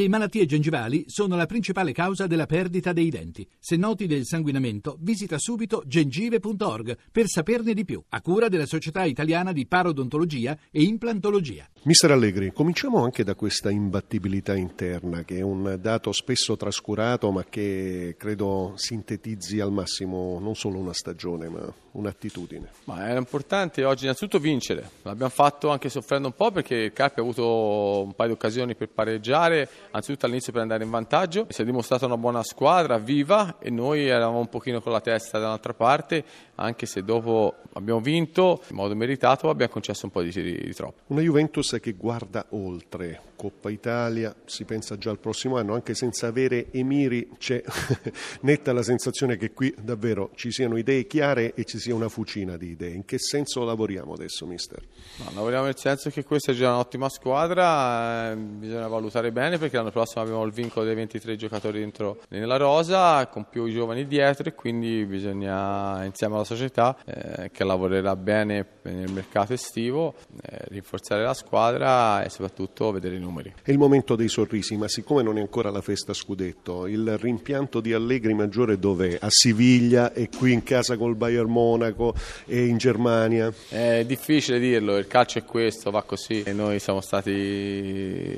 Le malattie gengivali sono la principale causa della perdita dei denti. Se noti del sanguinamento, visita subito gengive.org per saperne di più, a cura della Società Italiana di Parodontologia e Implantologia. Mister Allegri, cominciamo anche da questa imbattibilità interna, che è un dato spesso trascurato, ma che credo sintetizzi al massimo non solo una stagione, ma un'attitudine. Ma era importante oggi innanzitutto vincere. L'abbiamo fatto anche soffrendo un po' perché il Carpi ha avuto un paio di occasioni per pareggiare anzitutto all'inizio per andare in vantaggio, si è dimostrata una buona squadra, viva e noi eravamo un pochino con la testa dall'altra parte, anche se dopo abbiamo vinto in modo meritato abbiamo concesso un po' di di troppo. Una Juventus che guarda oltre, Coppa Italia, si pensa già al prossimo anno, anche senza avere Emiri c'è netta la sensazione che qui davvero ci siano idee chiare e ci sia una fucina di idee. In che senso lavoriamo adesso, mister? No, lavoriamo nel senso che questa è già un'ottima squadra, eh, bisogna valutare bene perché l'anno prossimo abbiamo il vincolo dei 23 giocatori dentro nella rosa, con più i giovani dietro e quindi bisogna insieme alla società eh, che lavorerà bene nel mercato estivo, eh, rinforzare la squadra e soprattutto vedere i numeri numeri. È il momento dei sorrisi, ma siccome non è ancora la festa scudetto, il rimpianto di Allegri maggiore dov'è? A Siviglia e qui in casa col Bayern Monaco e in Germania? È difficile dirlo, il calcio è questo, va così. E noi siamo stati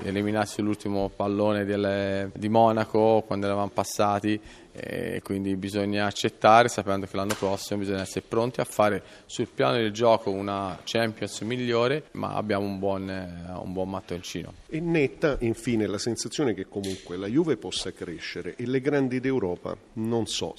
eliminati sull'ultimo pallone del, di Monaco quando eravamo passati e quindi bisogna accettare sapendo che l'anno prossimo bisogna essere pronti a fare sul piano del gioco una Champions migliore ma abbiamo un buon, un buon mattoncino. E netta infine la sensazione che comunque la Juve possa crescere e le grandi d'Europa non so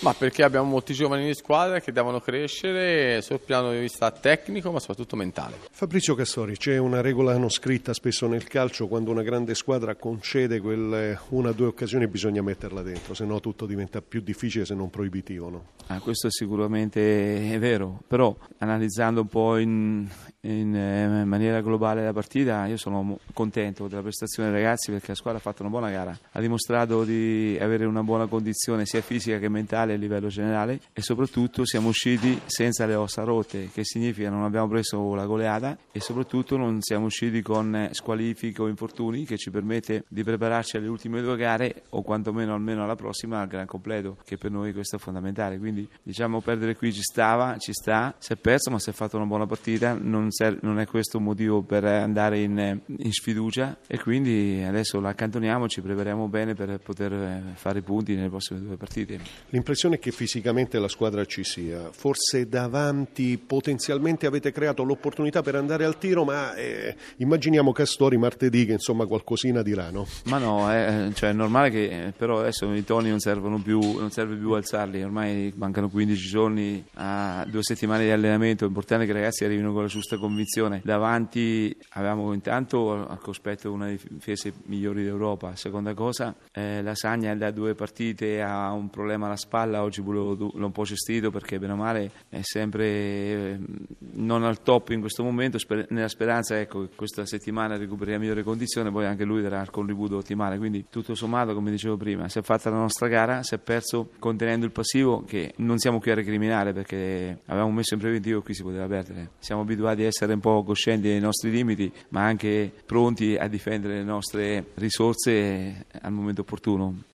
ma perché abbiamo molti giovani di squadra che devono crescere sul piano di vista tecnico ma soprattutto mentale. Fabrizio Cassori, c'è una regola non scritta spesso nel calcio, quando una grande squadra concede quelle una o due occasioni bisogna metterla dentro, se no tutto diventa più difficile se non proibitivo. No? Ah, questo sicuramente è vero, però analizzando un po' in, in, eh, in maniera globale la partita io sono contento della prestazione dei ragazzi perché la squadra ha fatto una buona gara, ha dimostrato di avere una buona condizione sia fisica che mentale a livello generale e soprattutto siamo usciti senza le ossa rotte, che significa non abbiamo preso la goleata e soprattutto non siamo usciti con squalifiche o infortuni che ci permette di prepararci alle ultime due gare o quantomeno almeno alla prossima al gran completo, che per noi questo è fondamentale. Quindi diciamo perdere qui ci stava, ci sta, si è perso ma si è fatto una buona partita, non, serve, non è questo un motivo per andare in, in sfiducia e quindi adesso l'accantoniamo, ci prepariamo bene per poter fare i punti nelle prossime due partite. L'impressione è che fisicamente la squadra ci sia, forse davanti potenzialmente avete creato l'opportunità per andare al tiro, ma eh, immaginiamo Castori martedì che insomma qualcosina dirà, no? Ma no, eh, cioè, è normale che eh, però adesso i toni non servono più, non serve più alzarli, ormai mancano 15 giorni a due settimane di allenamento, è importante che i ragazzi arrivino con la giusta convinzione. Davanti avevamo intanto al cospetto una delle difese migliori d'Europa, seconda cosa eh, la Sagna da due partite ha un problema alla spalla oggi l'ho un po' gestito perché bene o male è sempre eh, non al top in questo momento, nella speranza ecco, che questa settimana recuperi a migliore condizione, poi anche lui darà il contributo ottimale, quindi tutto sommato come dicevo prima, si è fatta la nostra gara, si è perso contenendo il passivo che non siamo qui a recriminare perché avevamo messo in preventivo e qui si poteva perdere, siamo abituati a essere un po' coscienti dei nostri limiti ma anche pronti a difendere le nostre risorse al momento opportuno.